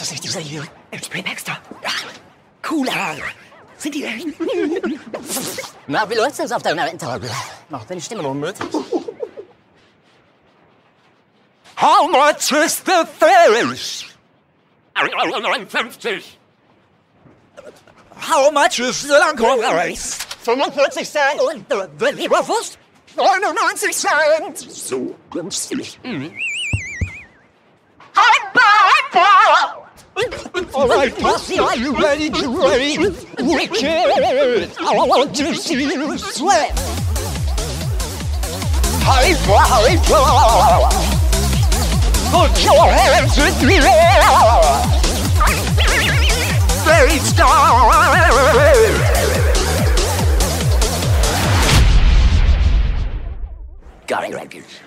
ist das nicht dieser hier? Spray Baxter. Ja, cooler. Sind die echt? Na, wie läuft's jetzt auf deiner Interview? Macht deine Stimme unmöglich. How much is the fish? 59. How much is the Langkornreis? 45 Cent. Und the Leberwurst? 99 Cent. So günstig. Mhm. All right, Pussy, are you ready to ready? Wicked! I want to see you sweat. Hyper, hyper! Put your hands in the air! Very star! Got it, Records.